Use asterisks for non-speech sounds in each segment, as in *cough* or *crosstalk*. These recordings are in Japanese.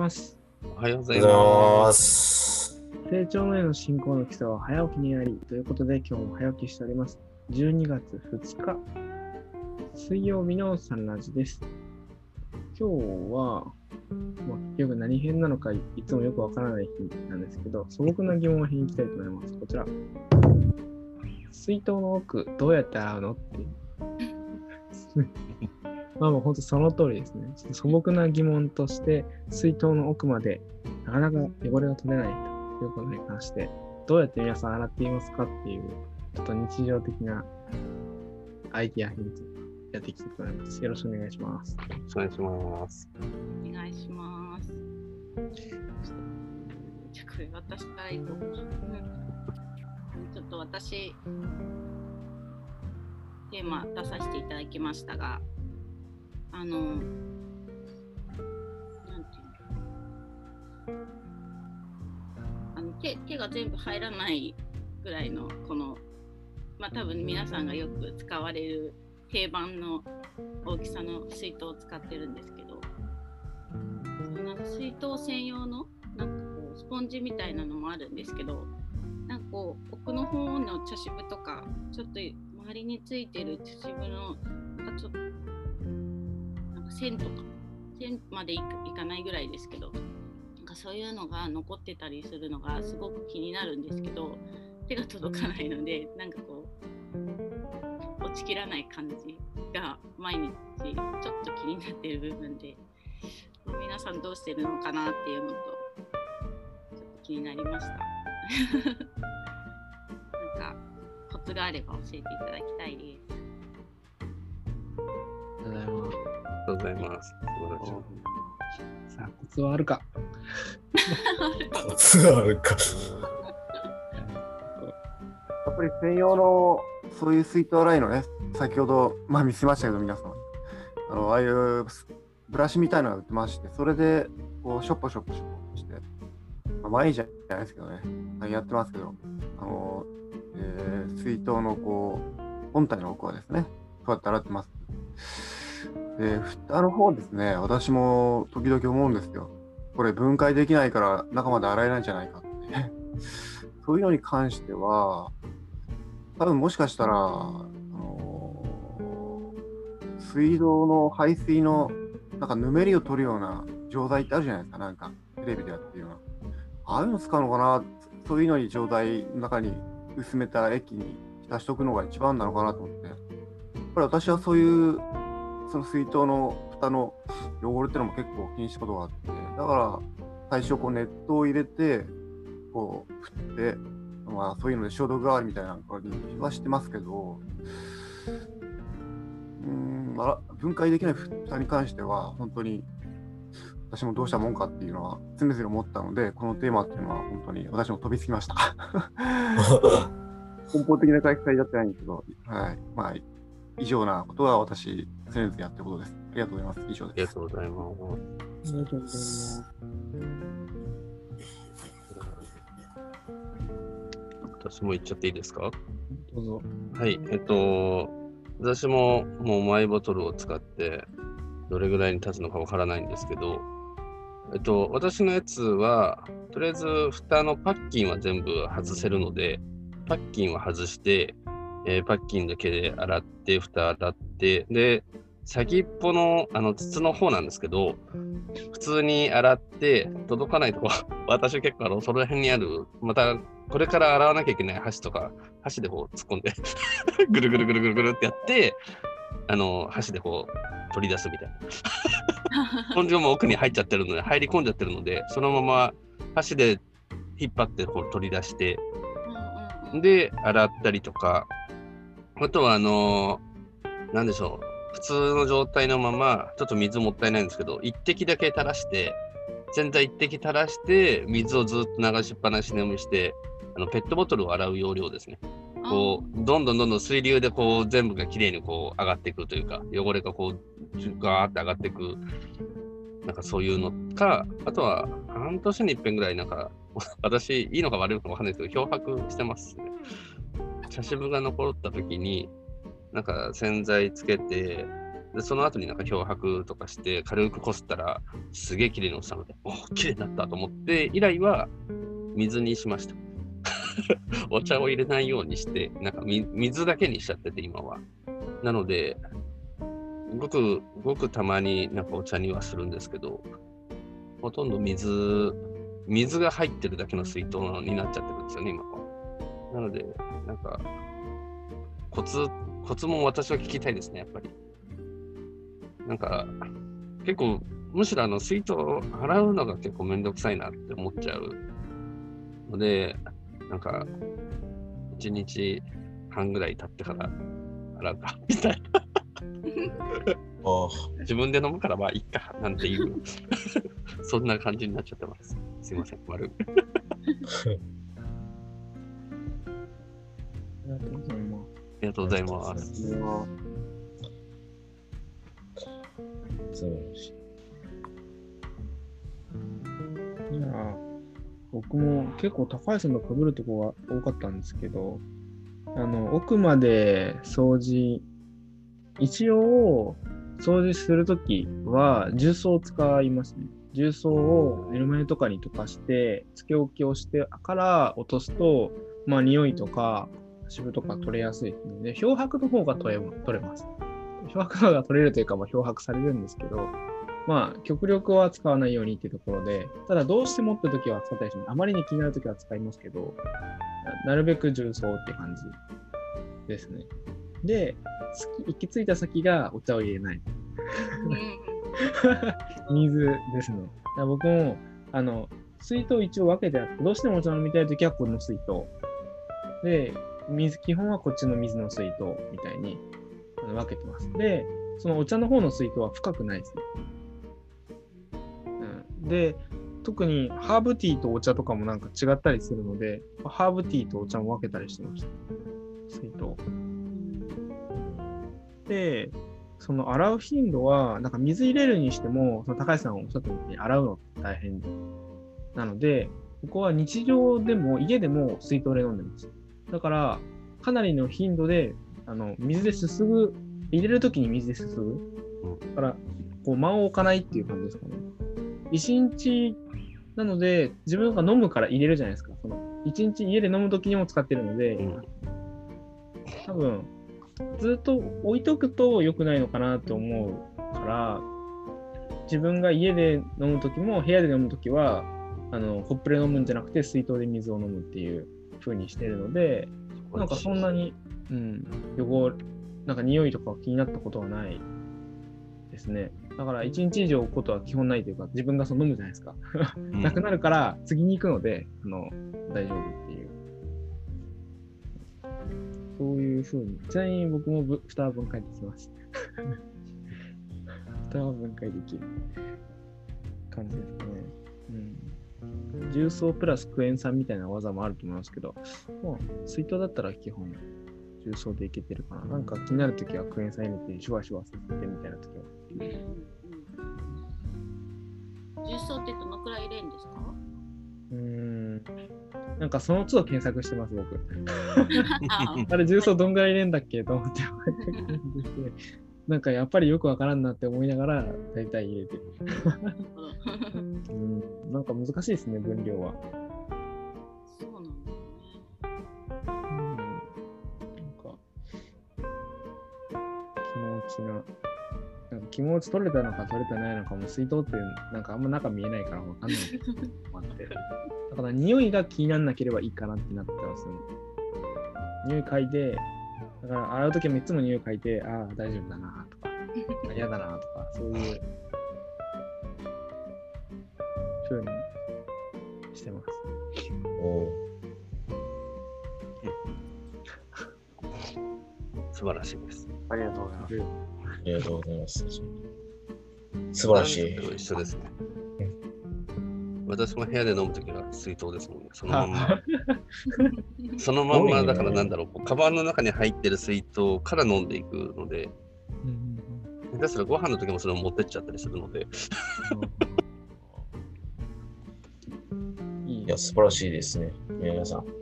ます。おはようございま。ますす。成長のへの進行の基礎は早起きにありということで今日も早起きしております。12月2日、水曜日のサンラジです。今日は、まあ、結局何編なのかいつもよくわからない日なんですけど、素朴な疑問を編に行きたいと思います。こちら。水筒の奥、どうやって洗うのって。まあもう本当その通りですね。ちょっと素朴な疑問として、水筒の奥までなかなか汚れが取れないということに関して、どうやって皆さん洗っていますかっていう、ちょっと日常的なアイディアヒントやっていきたいと思います。よろしくお願いします。お願いします。お願いします。じゃあこれ私から行こうか。ちょっと私、テーマ出させていただきましたが、あの、なんていうの。あの手手が全部入らないぐらいのこのまあ多分皆さんがよく使われる定番の大きさの水筒を使ってるんですけどその水筒専用のなんかこうスポンジみたいなのもあるんですけどなんかこう奥の方の茶渋とかちょっと周りについてる茶渋の線とか線までいまでいかないぐらいですけどなんかそういうのが残ってたりするのがすごく気になるんですけど手が届かないのでなんかこう落ちきらない感じが毎日ちょっと気になってる部分で皆さんどうしてるのかなっていうのとちょっと気になりました。*laughs* なんかコツがあれば教えていただきたいです。りがとうございます。素晴らしい。さあ、コツはあるかコツがあるか。やっぱり専用のそういう水筒洗いのね、先ほど、まあ、見せましたけど、皆さん。あのああいうブラシみたいなのが売ってまして、それでこうショッポショッポショッポして、まあ、毎日じゃないですけどね、やってますけど、あのえー水筒のこう本体の奥はですね、こうやって洗ってます。で、蓋の方ですね、私も時々思うんですよ。これ分解できないから中まで洗えないんじゃないかって。*laughs* そういうのに関しては、多分もしかしたら、あの水道の排水のなんかぬめりを取るような錠剤ってあるじゃないですか、なんかテレビでやってるような。ああいうの使うのかな、そういうのに錠剤の中に薄めた液に浸しとくのが一番なのかなと思って。やっぱり私はそういうその水筒の蓋の汚れってのも結構気にしたことがあって、だから最初こう熱湯を入れて、こう振って、まあそういうので消毒代わりみたいなのにはしてますけど、うーん、分解できない蓋に関しては本当に私もどうしたもんかっていうのは常々思ったので、このテーマっていうのは本当に私も飛びつきました。*laughs* 根本的な解決になってないんですけど、はい。まあ、以上なことが私、常々やってることです。ありがとうございます。以上です。ありがとうございます。ありがとうございます。私も言っちゃっていいですかどうぞ。はい、えっと、私ももうマイボトルを使って、どれぐらいに経つのかわからないんですけど、えっと、私のやつは、とりあえず蓋のパッキンは全部外せるので、パッキンは外して、えーパッキンだけで洗って、蓋洗って、で、先っぽのあの筒の方なんですけど、普通に洗って届かないとこ、*laughs* 私結構あのその辺にある、またこれから洗わなきゃいけない箸とか、箸でこう突っ込んで、*laughs* ぐるぐるぐるぐるぐるってやって、あの箸でこう取り出すみたいな。スポンジがもう奥に入っちゃってるので、入り込んじゃってるので、そのまま箸で引っ張ってこう取り出して、で、洗ったりとか、あとは、あのーなんでしょう、普通の状態のまま、ちょっと水もったいないんですけど、一滴だけ垂らして、全体一滴垂らして、水をずっと流しっぱなしにして、あのペットボトルを洗う要領ですね。こう、どんどんどんどん水流でこう、全部がきれいにこう、上がっていくというか、汚れがこう、ガーって上がっていく、なんかそういうのか、あとは、半年に一遍ぐらい、なんか、*laughs* 私、いいのか悪いのかわかんないですけど、漂白してますね。茶渋が残った時に、なんか洗剤つけて、で、その後になんか漂白とかして、軽くこすったら、すげえ綺麗に落ちたので、おお綺麗になったと思って、以来は水にしました。*laughs* お茶を入れないようにして、なんか水だけにしちゃってて、今は。なので、ごく、ごくたまになんかお茶にはするんですけど、ほとんど水、水が入ってるだけの水筒になっちゃってるんですよね、今は。なので、なんか、コツ、コツも私は聞きたいですね、やっぱり。なんか、結構、むしろあの水筒を洗うのが結構めんどくさいなって思っちゃうので、なんか、1日半ぐらい経ってから洗うか、みたいな。*laughs* ああ、自分で飲むからまあいいか、なんていう、*laughs* そんな感じになっちゃってます。すいません、悪い。ありがとうございます。ありがとうございます。そうし。じゃあ、僕も結構高橋さんと被るとこが多かったんですけど、あの、奥まで掃除、一応、掃除するときは重曹を使いますね。重曹を寝る前とかに溶かして、つけ置きをしてから落とすと、まあ、匂いとか、渋とか取れやすいですね。で、漂白の方が取れ取れます。漂白の方が取れるというか、まあ、漂白されるんですけど、まあ、極力は使わないようにっていうところで、ただどうしてもって時は使ったりします。あまりに気になる時は使いますけど、なるべく重曹って感じですね。で、行き着いた先がお茶を入れない。水ですね。だから僕も、あの、水筒一応分けてあって、どうしてもお茶飲みたい時はこの水筒。で、水、基本はこっちの水の水筒みたいに分けてます。で、そのお茶の方の水筒は深くないですね。うん、で、特にハーブティーとお茶とかもなんか違ったりするので、ハーブティーとお茶も分けたりしてました。水筒。で、その洗う頻度は、なんか水入れるにしても、その高橋さんがおっしゃったように洗うの大変なので、ここは日常でも家でも水筒で飲んでます。だから、かなりの頻度で、あの、水ですすぐ、入れるときに水ですすぐ。だから、こう、間を置かないっていう感じですかね。一日なので、自分が飲むから入れるじゃないですか。その一日家で飲むときにも使ってるので、うん多分、ずっと置いとくと良くないのかなと思うから、自分が家で飲むときも部屋で飲むときは、あの、コップで飲むんじゃなくて水筒で水を飲むっていう風にしてるので、なんかそんなに、うん、汚、なんか匂いとか気になったことはないですね。だから一日以上置くことは基本ないというか、自分がそう飲むじゃないですか。うん *laughs* なくなるから次に行くので、あの、大丈夫っていう。そういうふうに。ちなみに僕もぶ蓋は分解できます。*laughs* 蓋は分解できる感じですね。うん。重曹プラスクエン酸みたいな技もあると思いますけど、もう水筒だったら基本重曹でいけてるかな。なんか気になるときはクエン酸入れてシュワシュワさせてみたいなときは。重曹ってどのくらい入れるんですか？うーん。なんかその都度検索してます、僕。ああれ、重曹どんぐらい入れんだっけと思って。なんかやっぱりよくわからんなって思いながら、大体入れてる。うん。なんか難しいですね、分量は。気持ち取れたのか取れてないのかも、水筒ってなんかあんま中見えないからわかんないのもあって。*laughs* だから匂いが気にならなければいいかなってなってますよね。匂い嗅いで、だから洗うときもいつも匂い嗅いで、ああ、大丈夫だなとか、*laughs* あ嫌だなとか、そういう、ふうにしてます。おう *laughs* 素晴らしいです。ありがとうございます。ありがとうございます。素晴らしい。一緒ですね。私も部屋で飲むときは水筒ですもんね。そのまんま。*laughs* そのまんまだからなんだろう、こうカバンの中に入ってる水筒から飲んでいくので、下手すらご飯の時もそれを持ってっちゃったりするので、いや、素晴らしいですね。皆さん。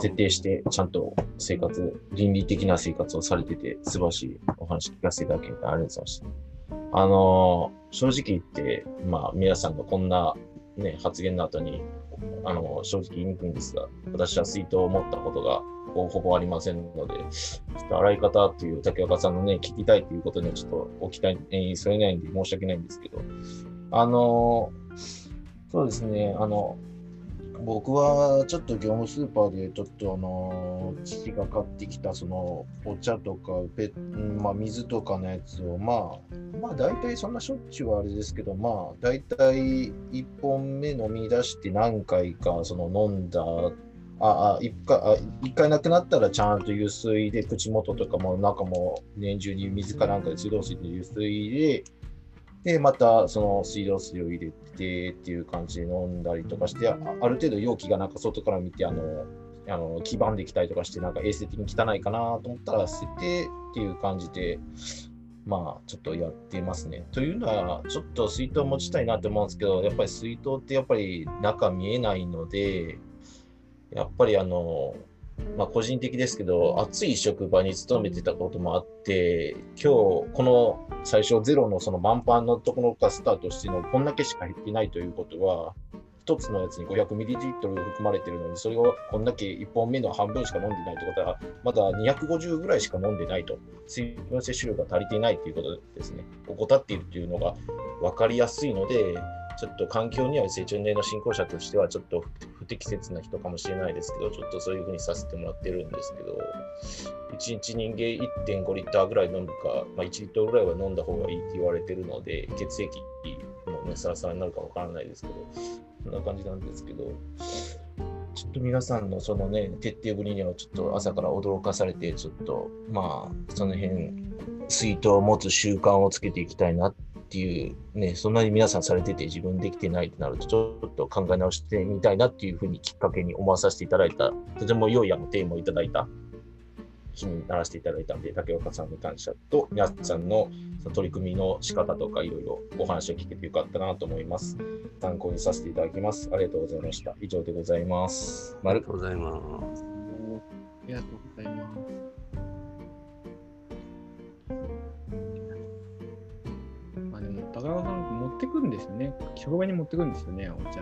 徹底してちゃんと生活、倫理的な生活をされてて、素晴らしいお話聞かせていただきありがとうございました。あのー正直言って、まあ、皆さんがこんな、ね、発言の後に、あのー正直言いにくいんですが、私は水筒を持ったことがほぼありませんので、ちょっと洗い方っていう竹岡さんのね、聞きたいということにはちょっとお期待に添えないんで申し訳ないんですけど、あのーそうですね、あの、僕はちょっと業務スーパーでちょっとあの父が買ってきたそのお茶とかペまあ、水とかのやつをまあまあ大体そんなしょっちゅうはあれですけどまあ大体1本目飲み出して何回かその飲んだああ一回あ一回なくなったらちゃんと油水で口元とかも中も年中に水かなんかで水道水で油水でで、またその水道水を入れてっていう感じで飲んだりとかして、ある程度容器がなんか外から見て、あの、あの黄ばんできたりとかして、なんか衛生的に汚いかなと思ったら捨ててっていう感じで、まあちょっとやってますね。というのは、ちょっと水筒持ちたいなと思うんですけど、やっぱり水筒ってやっぱり中見えないので、やっぱりあの、まあ、個人的ですけど、暑い職場に勤めてたこともあって、今日、この最初ゼロのその満帆のところからスタートしての、こんだけしか減ってないということは、一つのやつに 500ml 含まれてるのに、それをこんだけ1本目の半分しか飲んでないってことは、まだ250ぐらいしか飲んでないと、水分摂取量が足りていないということですね。怠っているというのが分かりやすいので、ちょっと環境には成長年の進行者としてはちょっと不適切な人かもしれないですけど、ちょっとそういうふうにさせてもらってるんですけど、1日人間1.5リッターぐらい飲むか、まあ、1リットルぐらいは飲んだ方がいいって言われてるので、血液もね、サラサラになるかわからないですけど、そんな感じなんですけど、ちょっと皆さんのそのね、徹底ぶりにはちょっと朝から驚かされて、ちょっとまあ、その辺、水筒を持つ習慣をつけていきたいなっていう、ね、そんなに皆さんされてて自分できてないとなると、ちょっと考え直してみたいなっていうふうにきっかけに思わさせていただいた、とても良いあのテーマをいただいた日にならせていただいたんで、竹岡さんに感謝と、皆さんの取り組みの仕方とか、いろいろお話を聞けてよかったなと思います。参考にさせていただきます。ありがとうございました。以上でございます。ありがとうございます。ありがとうございます。あでも、高川さん持ってくんですよね。職場に持ってくんですよね、お茶。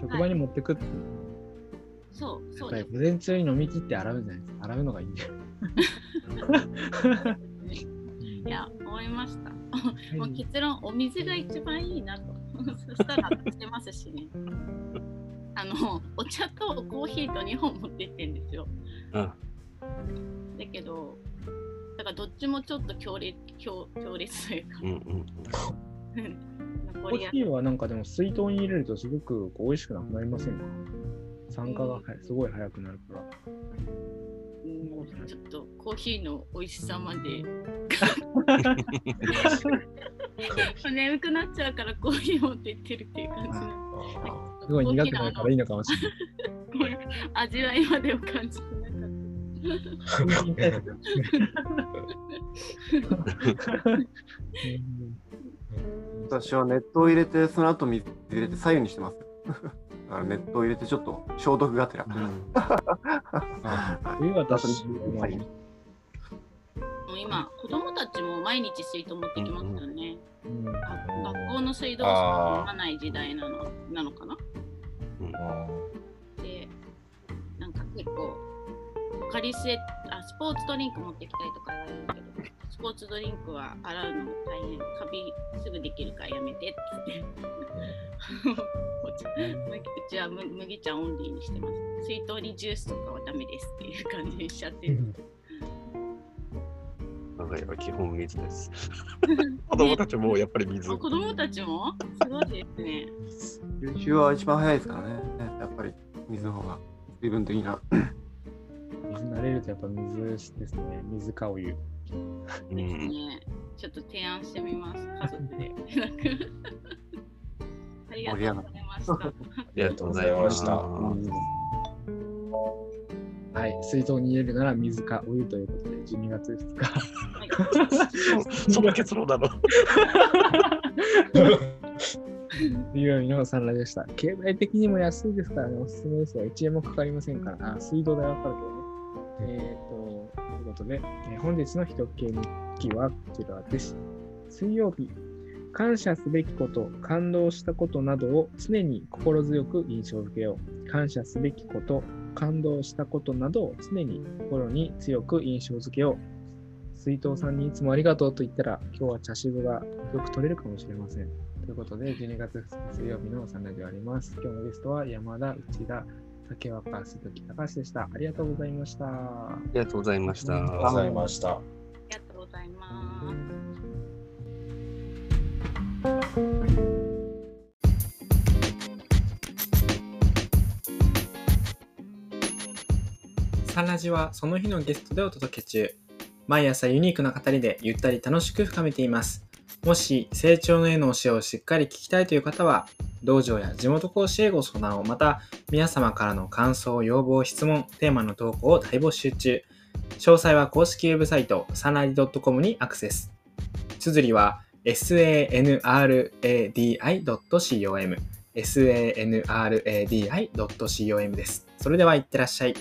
職場に持ってくって、そう、そうやっぱです。り午前中に飲み切って洗うじゃないですか。洗うのがいいんだよ。*laughs* いや、思いました。もう結論、お水が一番いいなと。そしたらしてますしね。*laughs* あの、お茶とコーヒーと2本持ってってんですよ。うん。だけど、だからどっちもちょっと強烈強強烈というかう、んうん。コーヒーはなんかでも水筒に入れるとすごくこう美味しくなくなりませんか？酸化がはすごい早くなるから。うんちょっとコーヒーの美味しさまで *laughs* 眠くなっちゃうからコーヒー持ってってるっていう感じすごい苦くないからいいのかもしれない。*laughs* 味わいまでを感じてなかった。私は熱湯を入れて、その後水入れて左右にしてます。あの熱湯を入れてちょっと消毒がてら。冬は確かに。もう今、子供たちも毎日水筒持ってきますよね。うん。あ学校の水道水飲まない時代なのなのかなで、なん。か結構、カリスエあ、スポーツドリンク持ってきたりとかするけど、スポーツドリンクは洗うの大変、カビすぐできるからやめてって。言って。うちはむ麦茶オンリーにしてます。水筒にジュースとかはダメですっていう感じにしちゃってる。我が家は基本水です。子供たちもやっぱり水。子供たちも？すごいですね。吸収は一番早いですからね。やっぱり水の方が水分的な。水慣れるとやっぱ水ですね。水かお湯。うん。ね、ちょっと提案してみます、家族で。ありがとうございました。ありがとうございました。はい、水筒に入れるなら水かお湯ということで、12月2日。その結論なの？水曜日のサンラでした。経済的にも安いですからね、おすすめですよ。1円もかかりませんから。あ、水道代はかかるけどね。えっ、と、ということで、えー本日の一系日記はこちらです。水曜日、感謝すべきこと、感動したことなどを常に心強く印象づけよう。感謝すべきこと、感動したことなどを常に心に強く印象づけよう。水筒さんにいつもありがとうと言ったら、今日は茶渋がよく取れるかもしれません。ということで、12月2日水曜日のサンラジオあります。今日のゲストは山田、内田、竹若、鈴木隆でした。ありがとうございました。ありがとうございました。ありがとうございました。ありがとうございます。サンラジはその日のゲストでお届け中。毎朝ユニークな語りでゆったり楽しく深めています。もし成長の絵の教えをしっかり聞きたいという方は、道場や地元講師へご相談を、また皆様からの感想、要望、質問、テーマの投稿を大募集中。詳細は公式ウェブサイト、サナリ .com にアクセス。綴りは sanradi.com sanradi.com です。それではいってらっしゃい。